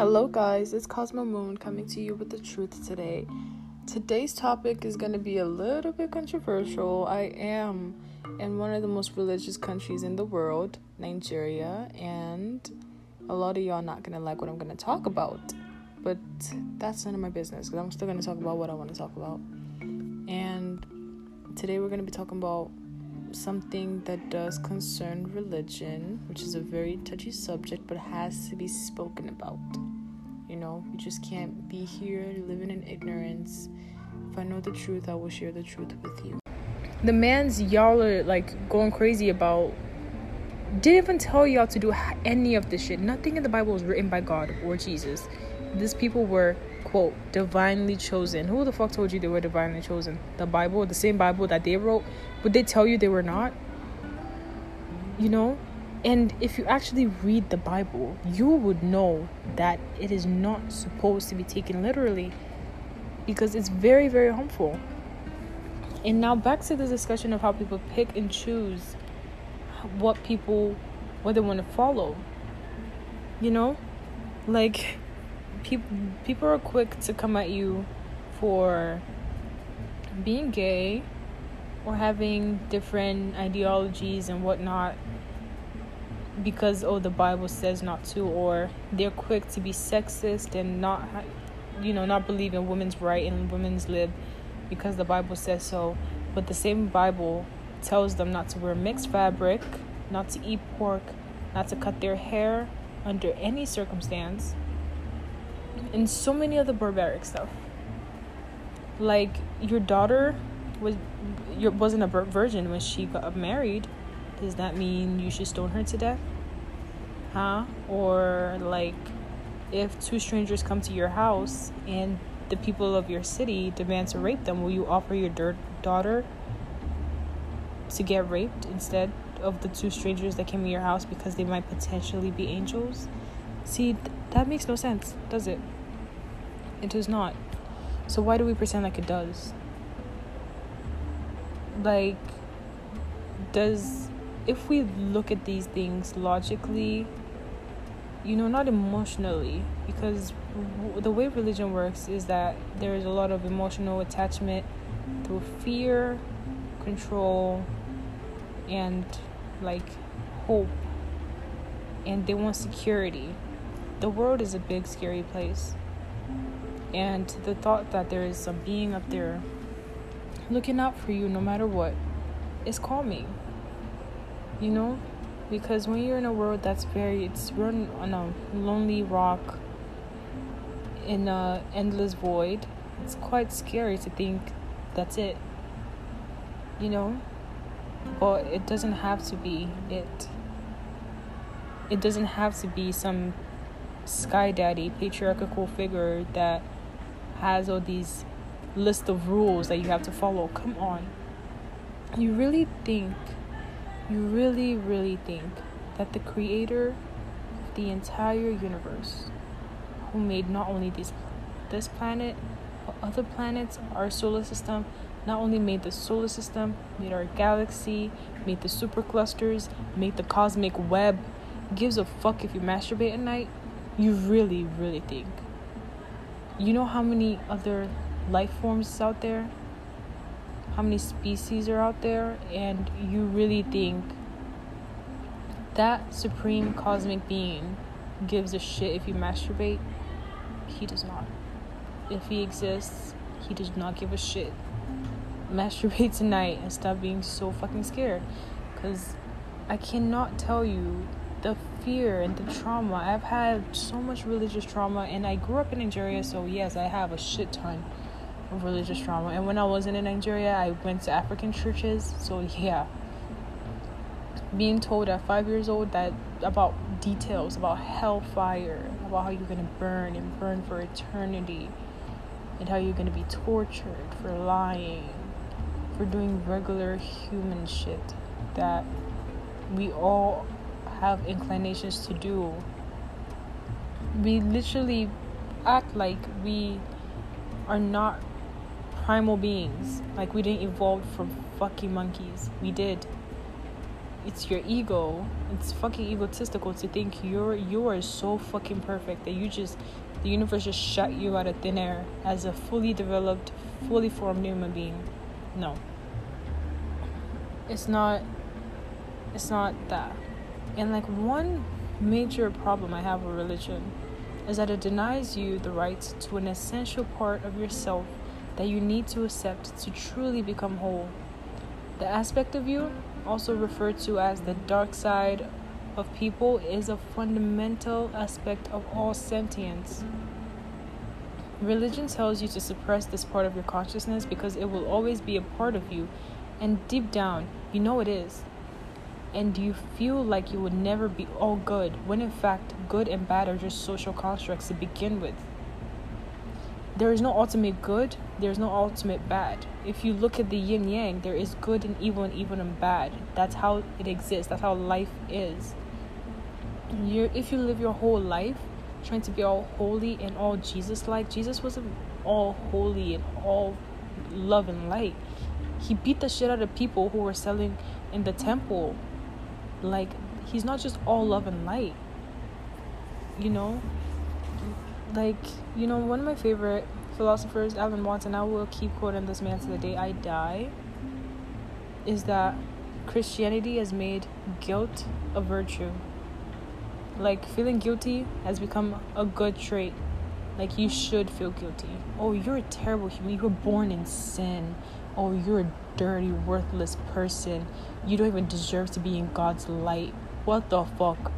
Hello, guys, it's Cosmo Moon coming to you with the truth today. Today's topic is going to be a little bit controversial. I am in one of the most religious countries in the world, Nigeria, and a lot of y'all not going to like what I'm going to talk about. But that's none of my business because I'm still going to talk about what I want to talk about. And today we're going to be talking about something that does concern religion, which is a very touchy subject but has to be spoken about. You know, you just can't be here living in ignorance. If I know the truth, I will share the truth with you. The man's y'all are like going crazy about didn't even tell y'all to do any of this shit. Nothing in the Bible was written by God or Jesus. These people were quote divinely chosen. Who the fuck told you they were divinely chosen? The Bible, the same Bible that they wrote, would they tell you they were not? You know? And if you actually read the Bible, you would know that it is not supposed to be taken literally because it's very, very harmful. And now back to the discussion of how people pick and choose what people, what they want to follow. You know? Like, people, people are quick to come at you for being gay or having different ideologies and whatnot because oh the bible says not to or they're quick to be sexist and not you know not believe in women's right and women's lib because the bible says so. But the same bible tells them not to wear mixed fabric not to eat pork not to cut their hair under any circumstance and so many other barbaric stuff like your daughter was your, wasn't a virgin when she got married does that mean you should stone her to death? Huh? Or like if two strangers come to your house and the people of your city demand to rape them, will you offer your dirt daughter to get raped instead of the two strangers that came to your house because they might potentially be angels? See, th- that makes no sense, does it? It does not. So why do we pretend like it does? Like, does if we look at these things logically, you know, not emotionally, because w- the way religion works is that there is a lot of emotional attachment through fear, control, and like hope, and they want security. The world is a big, scary place, and the thought that there is some being up there looking out for you no matter what is calming you know? Because when you're in a world that's very it's run on a lonely rock in a endless void it's quite scary to think that's it you know? But it doesn't have to be it. It doesn't have to be some sky daddy patriarchal figure that has all these list of rules that you have to follow come on you really think you really, really think that the creator of the entire universe, who made not only this, this planet, but other planets, our solar system, not only made the solar system, made our galaxy, made the superclusters, made the cosmic web, gives a fuck if you masturbate at night? You really, really think. You know how many other life forms out there? how many species are out there? And you really think that supreme cosmic being gives a shit if you masturbate? He does not. If he exists he does not give a shit. Masturbate tonight and stop being so fucking scared. Because i cannot tell you the fear and the trauma i've had so much religious trauma and i grew up in nigeria so yes i have a shit ton of religious trauma. And when I wasn't in Nigeria, I went to African churches. So yeah, being told at five years old that about details about hellfire, about how you're gonna burn and burn for eternity, and how you're gonna be tortured for lying, for doing regular human shit that we all have inclinations to do. We literally act like we are not primal beings. Like we didn't evolve from fucking monkeys. We did. it's your ego. It's fucking egotistical to think you're you are so fucking perfect that you just the universe just shot you out of thin air as a fully developed, fully formed human being. No. It's not it's not that. And like one major problem I have with religion is that it denies you the right to an essential part of yourself that you need to accept to truly become whole. The aspect of you, also referred to as the dark side of people, is a fundamental aspect of all sentience. Religion tells you to suppress this part of your consciousness because it will always be a part of you, and deep down, you know it is and you feel like you would never be all good when in fact good and bad are just social constructs to begin with? There is no ultimate good there is no ultimate bad. If you look at the yin yang there is good and evil and evil and bad. That's how it exists that's how life is. You if you live your whole life trying to be all holy and all jesus like jesus wasn't all holy and all love and light. He beat the shit out of people who were selling in the temple like he's not just all love and light you know? Like you know one of my favorite philosophers alan watson i will keep quoting this man to the day i die is that christianity has made guilt a virtue. Like feeling guilty has become a good trait. Like you should feel guilty. Oh you're a terrible human. You were born in sin oh, you're a dirty, worthless person. You don't even deserve to be in God's light. What the fuck?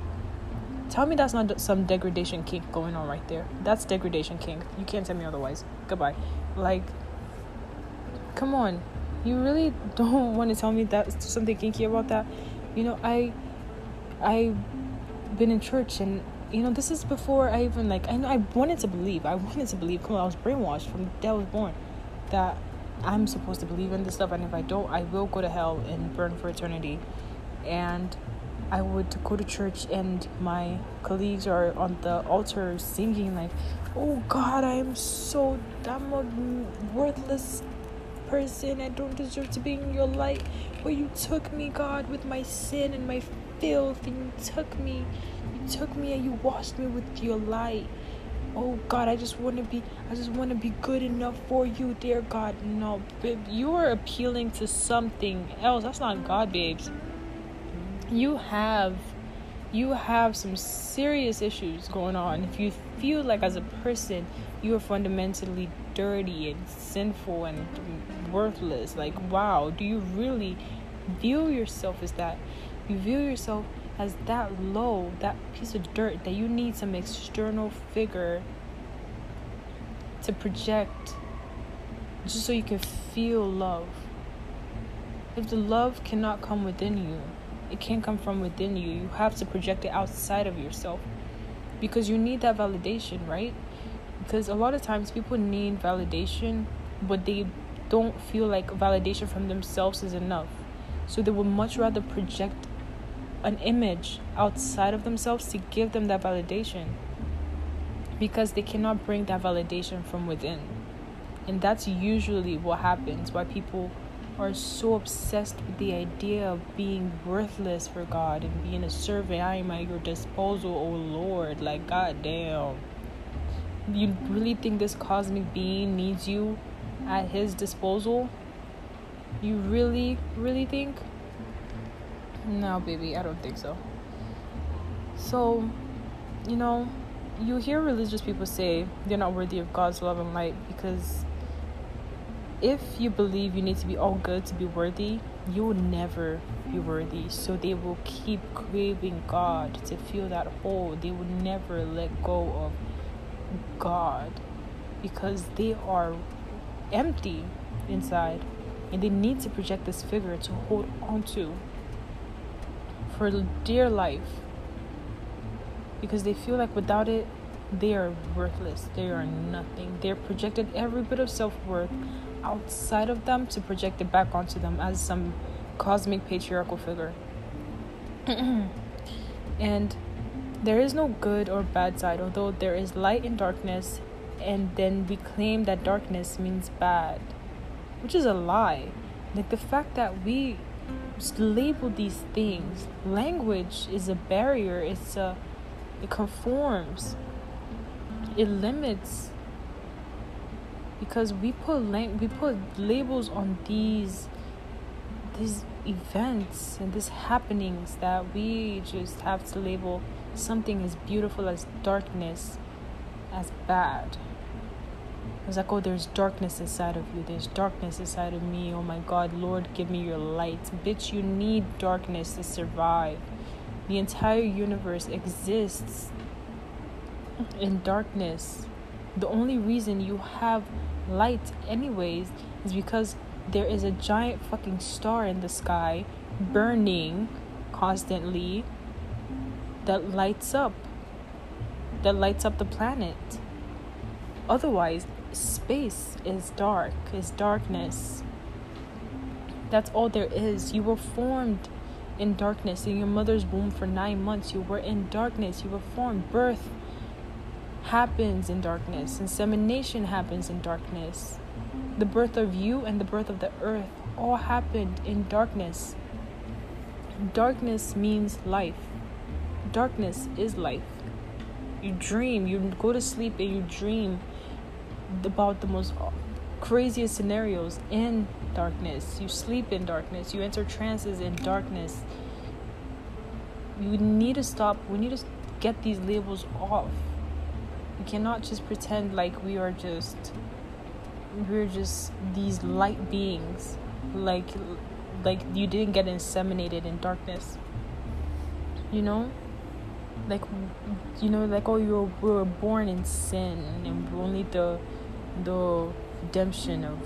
Tell me that's not some degradation kink going on right there. That's degradation kink. You can't tell me otherwise. Goodbye. Like, come on. You really don't want to tell me that something kinky about that? You know, I, I've been in church and you know this is before I even like I know I wanted to believe. I wanted to believe. Come on, I was brainwashed from the day I was born that I'm supposed to believe in this stuff, and if I don't, I will go to hell and burn for eternity. And I would go to church, and my colleagues are on the altar singing, like, Oh God, I am so, I'm a worthless person. I don't deserve to be in your light. But you took me, God, with my sin and my filth, and you took me. You took me and you washed me with your light oh god i just want to be i just want to be good enough for you dear god. No babe you are appealing to something else. That's not god babes. You have you have some serious issues going on. If you feel like as a person you are fundamentally dirty and sinful and worthless like wow do you really view yourself as that? You view yourself that low, that piece of dirt that you need some external figure to project just so you can feel love. If the love cannot come within you, it can't come from within you. You have to project it outside of yourself because you need that validation, right? Because a lot of times people need validation, but they don't feel like validation from themselves is enough. So they would much rather project an image outside of themselves to give them that validation because they cannot bring that validation from within. And that's usually what happens why people are so obsessed with the idea of being worthless for God and being a servant. I am at your disposal, oh Lord. Like, goddamn. You really think this cosmic being needs you at his disposal? You really, really think? No, baby, I don't think so. So, you know, you hear religious people say they're not worthy of God's love and light because if you believe you need to be all good to be worthy, you will never be worthy. So they will keep craving God to fill that hole. They will never let go of God because they are empty inside and they need to project this figure to hold on to for dear life. Because they feel like without it they are worthless. They are nothing. They're projected every bit of self-worth outside of them to project it back onto them as some cosmic patriarchal figure. And there is no good or bad side although there is light and darkness and then we claim that darkness means bad which is a lie. Like the fact that we label these things. Language is a barrier. It's a it conforms. It limits because we put lang- we put labels on these these events and these happenings that we just have to label something as beautiful as darkness as bad. It's like, oh, there's darkness inside of you. There's darkness inside of me. Oh my God, Lord, give me your light. Bitch, you need darkness to survive. The entire universe exists in darkness. The only reason you have light, anyways, is because there is a giant fucking star in the sky burning constantly that lights up that lights up the planet otherwise space is dark is darkness. That's all there is. You were formed in darkness. In your mother's womb for 9 months you were in darkness. You were formed. Birth happens in darkness. Insemination happens in darkness. The birth of you and the birth of the earth all happened in darkness. Darkness means life. Darkness is life. You dream, you go to sleep and you dream about the most craziest scenarios in darkness. You sleep in darkness. You enter trances in darkness. You need to stop. We need to get these labels off. We cannot just pretend like we are just we're just these light beings like like you didn't get inseminated in darkness you know like you know like oh you were, we were born in sin and only the the redemption of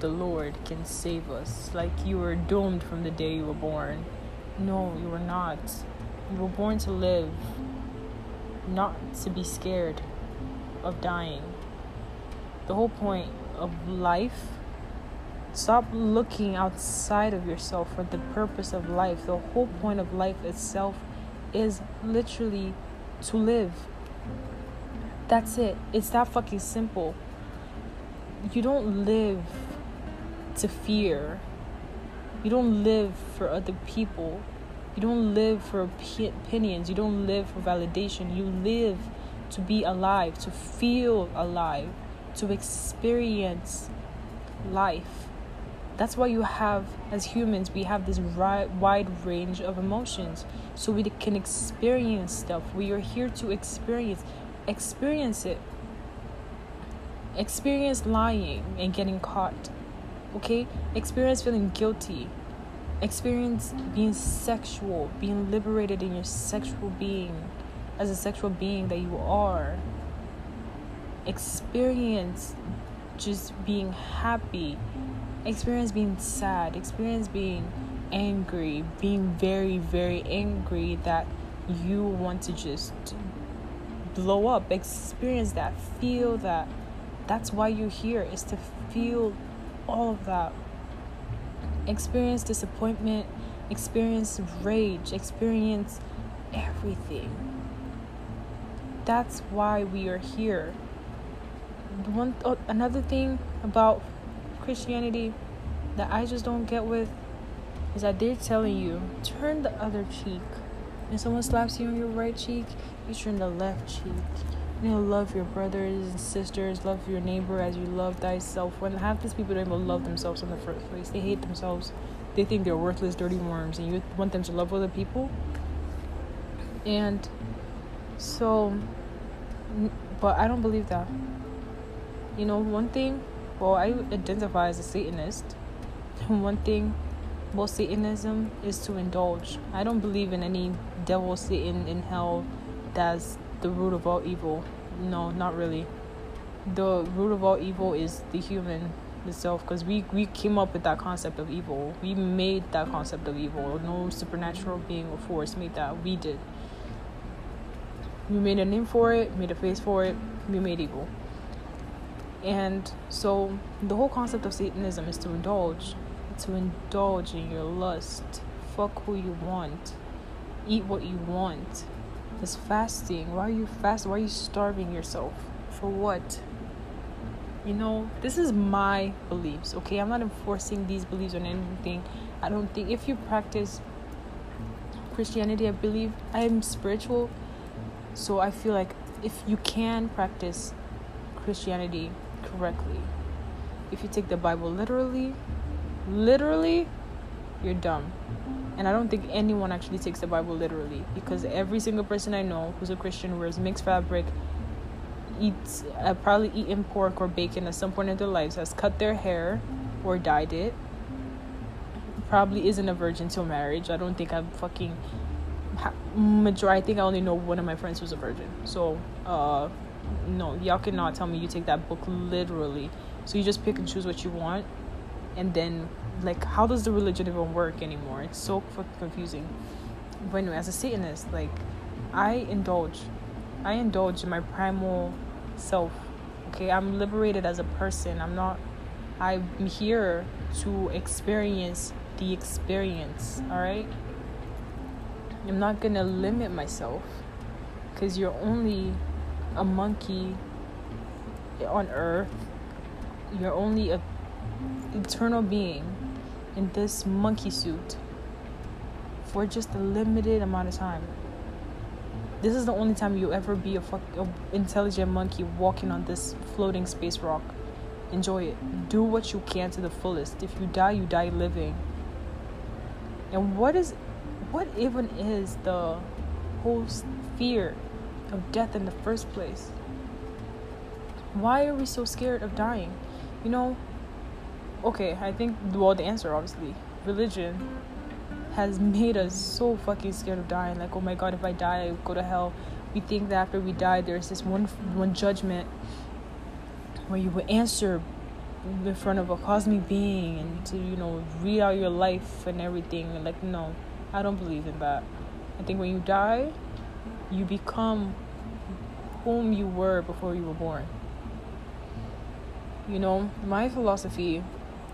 the lord can save us like you were doomed from the day you were born no you were not you were born to live not to be scared of dying the whole point of life, stop looking outside of yourself for the purpose of life. The whole point of life itself is literally to live. That's it. It's that fucking simple. You don't live to fear. You don't live for other people. You don't live for opinions. You don't live for validation. You live to be alive, to feel alive to experience life. That's why you have, as humans, we have this wide range of emotions so we can experience stuff. We are here to experience, experience it. Experience lying and getting caught. Okay? Experience feeling guilty. Experience being sexual, being liberated in your sexual being as a sexual being that you are experience just being happy, experience being sad, experience being angry, being very, very angry that you want to just blow up. Experience that, feel that. That's why you're here, is to feel all of that. Experience disappointment, experience rage, experience everything. That's why we are here one oh, another thing about Christianity that I just don't get with is that they're telling you turn the other cheek. When someone slaps you on your right cheek, you turn the left cheek. You know, love your brothers and sisters, love your neighbor as you love thyself. When half these people don't even love themselves in the first place, they hate themselves. They think they're worthless, dirty worms, and you want them to love other people. And so, but I don't believe that you know, one thing, well, I identify as a Satanist. One thing about Satanism is to indulge. I don't believe in any devil, Satan in hell that's the root of all evil. No, not really. The root of all evil is the human itself because we, we came up with that concept of evil. We made that concept of evil. No supernatural being or force made that. We did. We made a name for it, made a face for it, we made evil. And so the whole concept of Satanism is to indulge, to indulge in your lust, fuck who you want, eat what you want. It's fasting. Why are you fasting? Why are you starving yourself? For what? You know, this is my beliefs, okay? I'm not enforcing these beliefs on anything I don't think if you practice Christianity, I believe I'm spiritual, so I feel like if you can practice Christianity correctly, if you take the Bible literally, literally, you're dumb. And I don't think anyone actually takes the Bible literally because every single person I know who's a Christian wears mixed fabric, eats, uh, probably eaten pork or bacon at some point in their lives, has cut their hair or dyed it, probably isn't a virgin till marriage. I don't think I'm fucking major. I think I only know one of my friends who's a virgin. So, uh, no, y'all cannot tell me you take that book literally. So you just pick and choose what you want, and then like, how does the religion even work anymore? It's so confusing. But anyway, as a Satanist, like, I indulge, I indulge in my primal self. Okay, I'm liberated as a person. I'm not. I'm here to experience the experience. All right. I'm not gonna limit myself because you're only a monkey on earth. You're only a eternal being in this monkey suit for just a limited amount of time. This is the only time you'll ever be a, fuck, a intelligent monkey walking on this floating space rock. Enjoy it. Do what you can to the fullest. If you die, you die living. And what is what even is the whole fear of death in the first place? Why are we so scared of dying? You know, okay, I think, well, the answer obviously, religion has made us so fucking scared of dying. Like, oh my god, if I die, I go to hell. We think that after we die, there's this one one judgment where you will answer in front of a cosmic being and to you know read out your life and everything. Like, no, I don't believe in that. I think when you die, you become whom you were before you were born. You know, my philosophy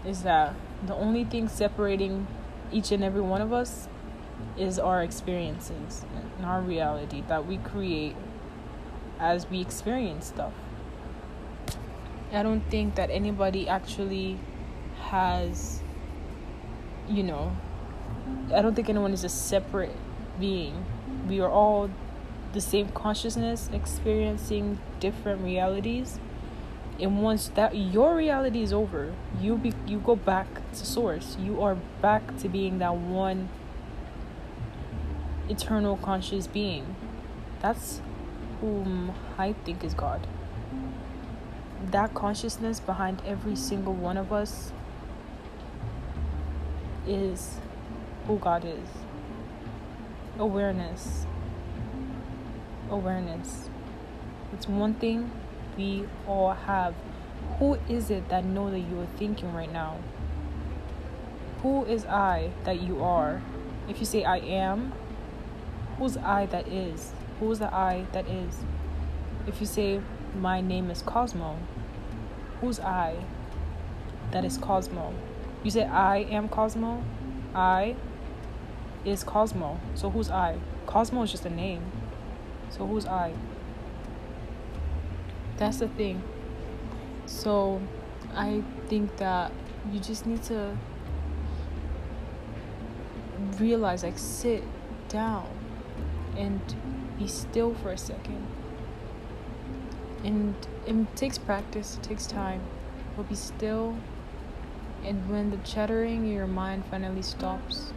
is that the only thing separating each and every one of us is our experiences and our reality that we create as we experience stuff. I don't think that anybody actually has, you know, I don't think anyone is a separate being. We are all the same consciousness experiencing different realities and once that your reality is over you be you go back to source. You are back to being that one eternal conscious being. That's whom i think is god. That consciousness behind every single one of us is who god is. Awareness. Awareness. It's one thing we all have. Who is it that know that you are thinking right now? Who is I that you are? If you say I am, who's I that is? Who's the I that is? If you say my name is Cosmo, who's I that is Cosmo? You say I am Cosmo, I is Cosmo. So who's I? Cosmo is just a name. So who's I? That's the thing. So I think that you just need to realize, like, sit down and be still for a second. And it takes practice, it takes time, but be still. And when the chattering in your mind finally stops,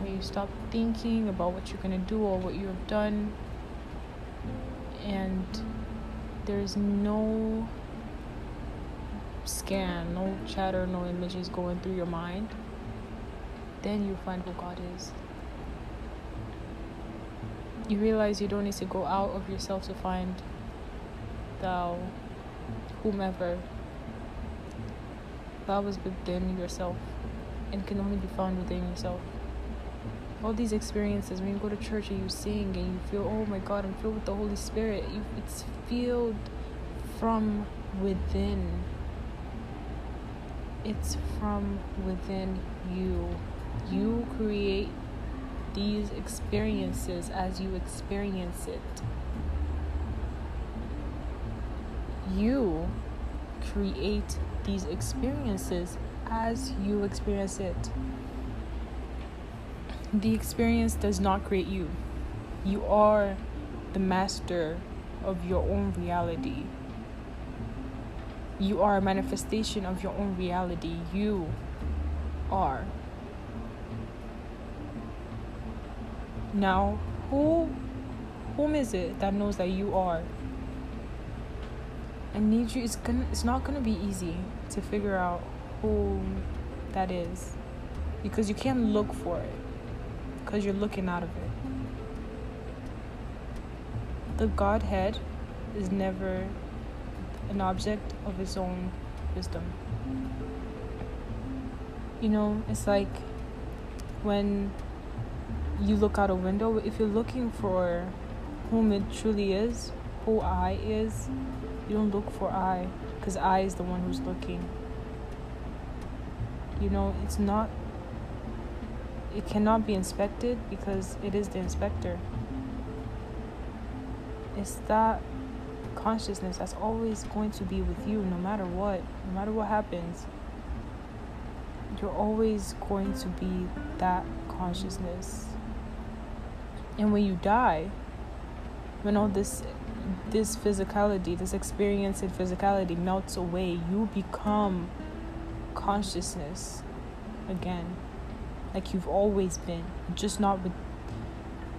when you stop thinking about what you're gonna do or what you have done, and there's no scan, no chatter, no images going through your mind, then you find who God is. You realize you don't need to go out of yourself to find thou, whomever. God was within yourself and can only be found within yourself all these experiences when you go to church and you sing and you feel oh my god i'm filled with the holy spirit you, it's filled from within. It's from within you. You create these experiences as you experience it. You create these experiences as you experience it the experience does not create you. You are the master of your own reality. You are a manifestation of your own reality. You are. Now, who whom is it that knows that you are? I need you it's gonna it's not gonna be easy to figure out who that is. Because you can't look for it. Because you're looking out of it. The Godhead is never an object of its own wisdom. You know, it's like when you look out a window, if you're looking for whom it truly is, who I is, you don't look for I, because I is the one who's looking. You know, it's not, it cannot be inspected because it is the inspector. It's that consciousness that's always going to be with you no matter what, no matter what happens. You're always going to be that consciousness. And when you die, when all this this physicality, this experience in physicality melts away, you become consciousness again. Like you've always been. Just not with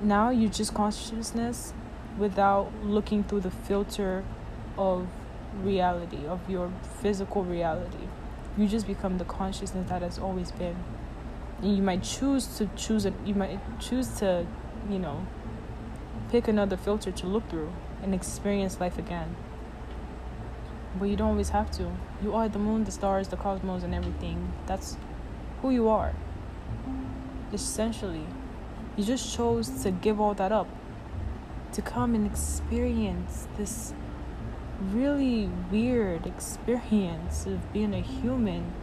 now you're just consciousness without looking through the filter of reality, of your physical reality. You just become the consciousness that has always been. And you might choose to choose it, you might choose to, you know, pick another filter to look through and experience life again. But you don't always have to. You are the moon, the stars, the cosmos, and everything. That's who you are. Essentially. You just chose to give all that up to come and experience this really weird experience of being a human,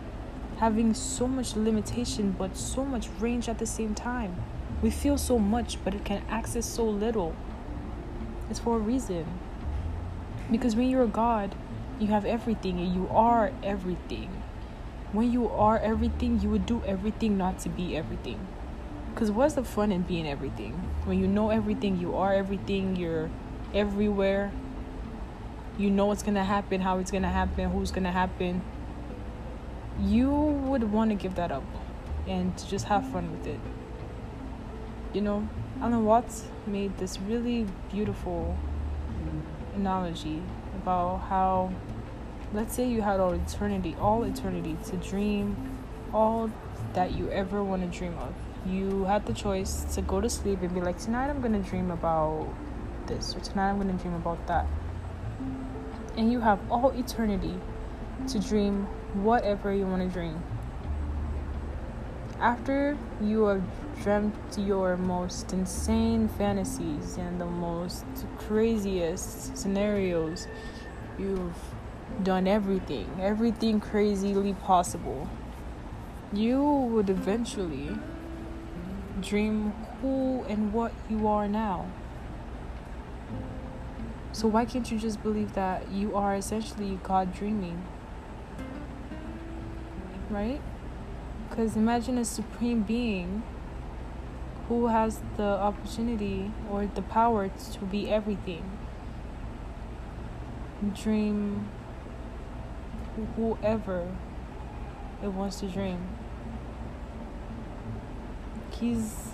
having so much limitation but so much range at the same time. We feel so much, but it can access so little. It's for a reason. Because when you're a God, you have everything and you are everything. When you are everything, you would do everything not to be everything. Because what's the fun in being everything? When you know everything, you are everything, you're everywhere. You know what's going to happen, how it's going to happen, who's going to happen. You would want to give that up and just have fun with it. You know, Alan Watts made this really beautiful analogy about how, let's say you had all eternity, all eternity to dream all that you ever want to dream of you had the choice to go to sleep and be like, tonight I'm gonna dream about this, or tonight I'm gonna dream about that. And you have all eternity to dream whatever you want to dream. After you have dreamt your most insane fantasies and the most craziest scenarios, you've done everything, everything crazily possible. You would eventually dream who and what you are now. So, why can't you just believe that you are essentially God dreaming? Right? Because imagine a supreme being who has the opportunity or the power to be everything. Dream whoever it wants to dream he's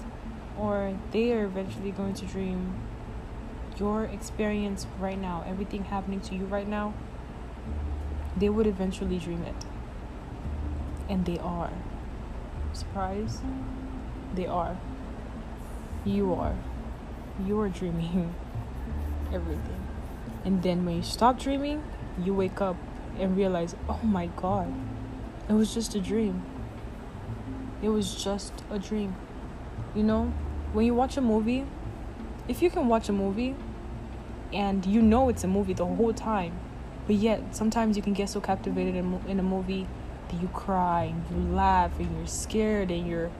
or they are eventually going to dream your experience right now, everything happening to you right now, they would eventually dream it. And they are. Surprise? They are. You are. You are dreaming everything. And then when you stop dreaming, you wake up and realize, oh my god, it was just a dream. It was just a dream. You know, when you watch a movie, if you can watch a movie and you know it's a movie the whole time, but yet sometimes you can get so captivated in, in a movie that you cry and you laugh and you're scared and you're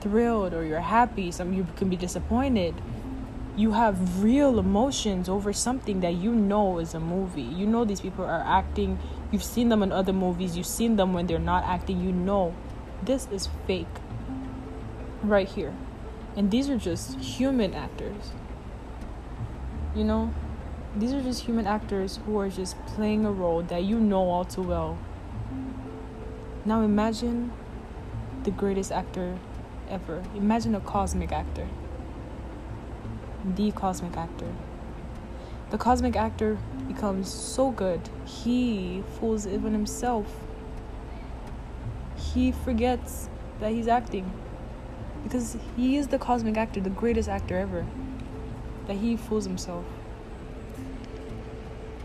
thrilled or you're happy. Some you can be disappointed. You have real emotions over something that you know is a movie. You know these people are acting. You've seen them in other movies. You've seen them when they're not acting. You know this is fake right here. And these are just human actors. You know, these are just human actors who are just playing a role that you know all too well. Now imagine the greatest actor ever. Imagine a cosmic actor. The cosmic actor. The cosmic actor becomes so good, he fools even himself. He forgets that he's acting. Because he is the cosmic actor, the greatest actor ever. That he fools himself.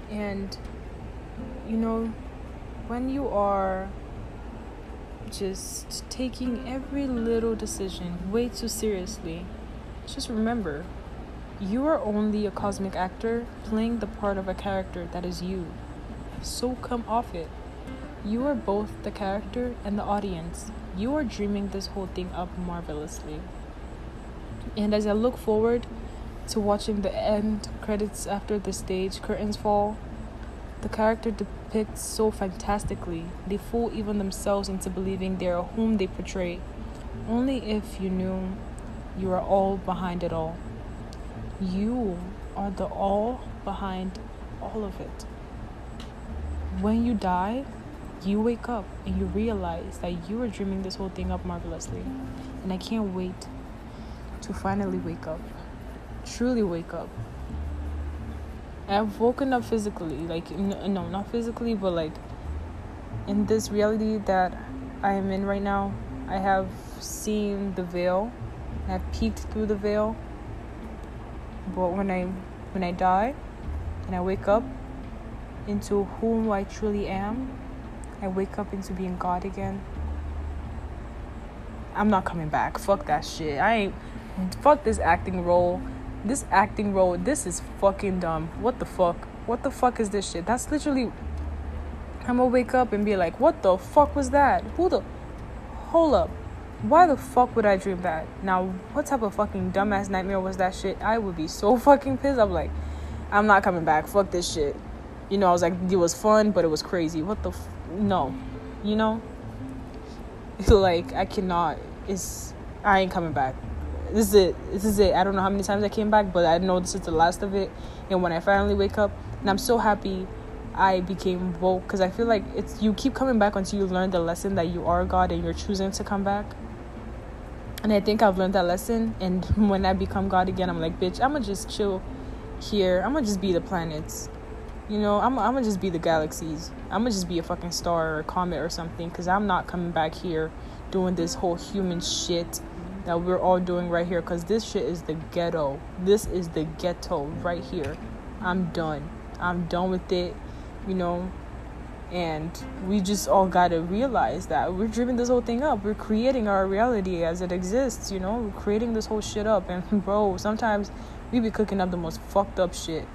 And, you know, when you are just taking every little decision way too seriously, just remember you are only a cosmic actor playing the part of a character that is you. So come off it. You are both the character and the audience. You are dreaming this whole thing up marvelously. And as I look forward to watching the end credits after the stage curtains fall, the character depicts so fantastically. They fool even themselves into believing they are whom they portray. Only if you knew you are all behind it all. You are the all behind all of it. When you die, you wake up and you realize that you were dreaming this whole thing up marvelously. And I can't wait to finally wake up. Truly wake up. I've woken up physically, like, no, not physically, but like in this reality that I am in right now. I have seen the veil, I've peeked through the veil. But when I when I die and I wake up into whom I truly am, I wake up into being God again. I'm not coming back. Fuck that shit. I ain't fuck this acting role this acting role, this is fucking dumb. What the fuck? What the fuck is this shit? That's literally. I'm gonna wake up and be like, what the fuck was that? Who the. Hold up. Why the fuck would I dream that? Now, what type of fucking dumbass nightmare was that shit? I would be so fucking pissed. I'm like, I'm not coming back. Fuck this shit. You know, I was like, it was fun, but it was crazy. What the. F- no. You know? like, I cannot. It's. I ain't coming back this is it. This is it. I don't know how many times I came back, but I know this is the last of it. And when I finally wake up, and I'm so happy I became woke because I feel like it's you keep coming back until you learn the lesson that you are God and you're choosing to come back. And I think I've learned that lesson. And when I become God again, I'm like, bitch, I'm gonna just chill here. I'm gonna just be the planets. You know, I'm, I'm gonna just be the galaxies. I'm gonna just be a fucking star or a comet or something because I'm not coming back here doing this whole human shit that we're all doing right here because this shit is the ghetto. This is the ghetto right here. I'm done. I'm done with it, you know. And we just all gotta realize that we're dreaming this whole thing up. We're creating our reality as it exists, you know. We're creating this whole shit up. And bro, sometimes we be cooking up the most fucked up shit.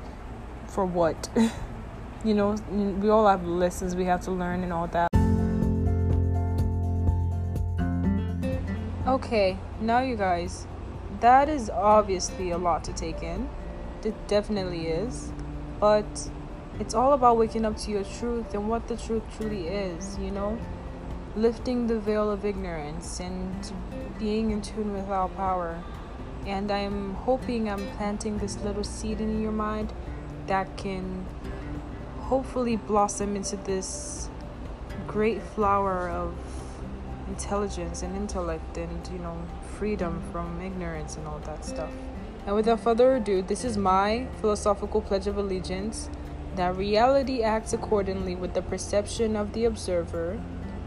For what? you know, we all have lessons we have to learn and all that. Okay, now you guys, that is obviously a lot to take in. It definitely is. But it's all about waking up to your truth and what the truth truly is, you know? Lifting the veil of ignorance and being in tune with our power. And I'm hoping I'm planting this little seed in your mind that can hopefully blossom into this great flower of intelligence and intellect and you know freedom from ignorance and all that stuff and without further ado this is my philosophical pledge of allegiance that reality acts accordingly with the perception of the observer.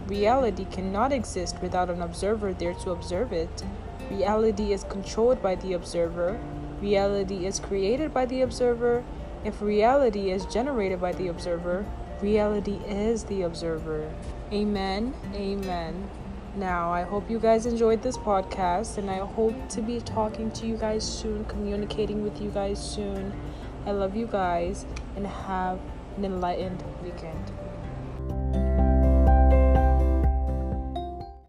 Reality cannot exist without an observer there to observe it. Reality is controlled by the observer. Reality is created by the observer. If reality is generated by the observer reality is the observer. Amen. Amen. Now, I hope you guys enjoyed this podcast, and I hope to be talking to you guys soon, communicating with you guys soon. I love you guys, and have an enlightened weekend.